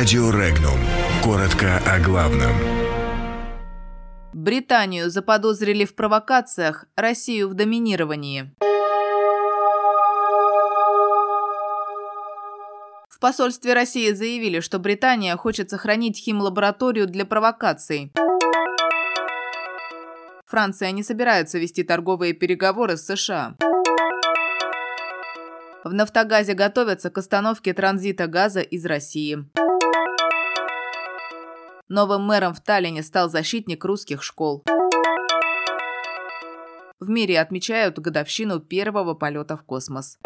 Радио Регнум. Коротко о главном. Британию заподозрили в провокациях, Россию в доминировании. В посольстве России заявили, что Британия хочет сохранить химлабораторию для провокаций. Франция не собирается вести торговые переговоры с США. В «Нафтогазе» готовятся к остановке транзита газа из России. Новым мэром в Таллине стал защитник русских школ. В мире отмечают годовщину первого полета в космос.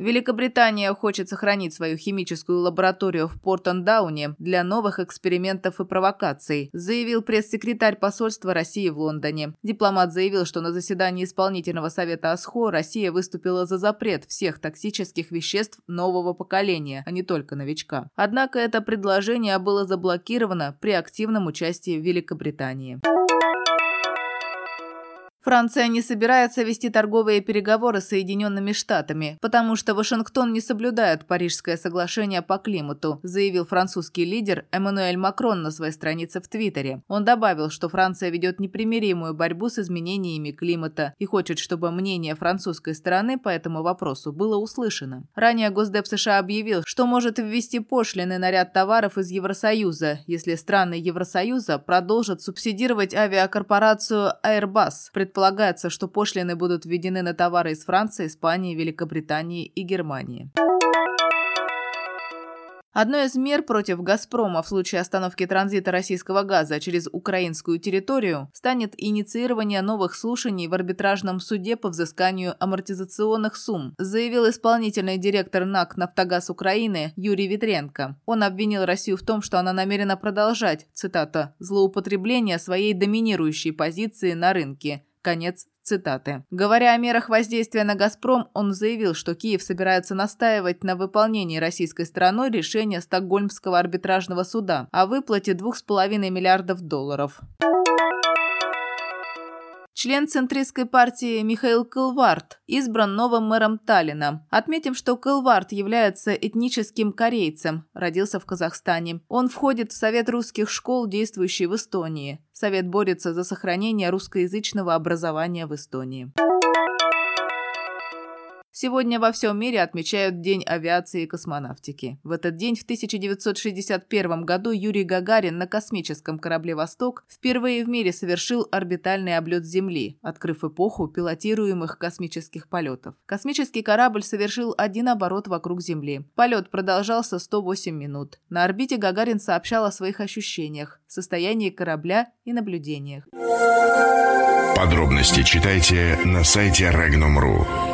Великобритания хочет сохранить свою химическую лабораторию в Портендауне для новых экспериментов и провокаций, заявил пресс-секретарь посольства России в Лондоне. Дипломат заявил, что на заседании исполнительного совета ОСХО Россия выступила за запрет всех токсических веществ нового поколения, а не только новичка. Однако это предложение было заблокировано при активном участии Великобритании. Франция не собирается вести торговые переговоры с Соединенными Штатами, потому что Вашингтон не соблюдает Парижское соглашение по климату, заявил французский лидер Эммануэль Макрон на своей странице в Твиттере. Он добавил, что Франция ведет непримиримую борьбу с изменениями климата и хочет, чтобы мнение французской стороны по этому вопросу было услышано. Ранее Госдеп США объявил, что может ввести пошлины на ряд товаров из Евросоюза, если страны Евросоюза продолжат субсидировать авиакорпорацию Airbus, предполагается, что пошлины будут введены на товары из Франции, Испании, Великобритании и Германии. Одной из мер против «Газпрома» в случае остановки транзита российского газа через украинскую территорию станет инициирование новых слушаний в арбитражном суде по взысканию амортизационных сумм, заявил исполнительный директор НАК «Нафтогаз Украины» Юрий Витренко. Он обвинил Россию в том, что она намерена продолжать, цитата, «злоупотребление своей доминирующей позиции на рынке», Конец цитаты. Говоря о мерах воздействия на «Газпром», он заявил, что Киев собирается настаивать на выполнении российской стороной решения Стокгольмского арбитражного суда о выплате 2,5 миллиардов долларов. Член центристской партии Михаил Кылвард избран новым мэром Таллина. Отметим, что Кылвард является этническим корейцем, родился в Казахстане. Он входит в Совет русских школ, действующий в Эстонии. Совет борется за сохранение русскоязычного образования в Эстонии. Сегодня во всем мире отмечают День авиации и космонавтики. В этот день в 1961 году Юрий Гагарин на космическом корабле «Восток» впервые в мире совершил орбитальный облет Земли, открыв эпоху пилотируемых космических полетов. Космический корабль совершил один оборот вокруг Земли. Полет продолжался 108 минут. На орбите Гагарин сообщал о своих ощущениях, состоянии корабля и наблюдениях. Подробности читайте на сайте Regnum.ru.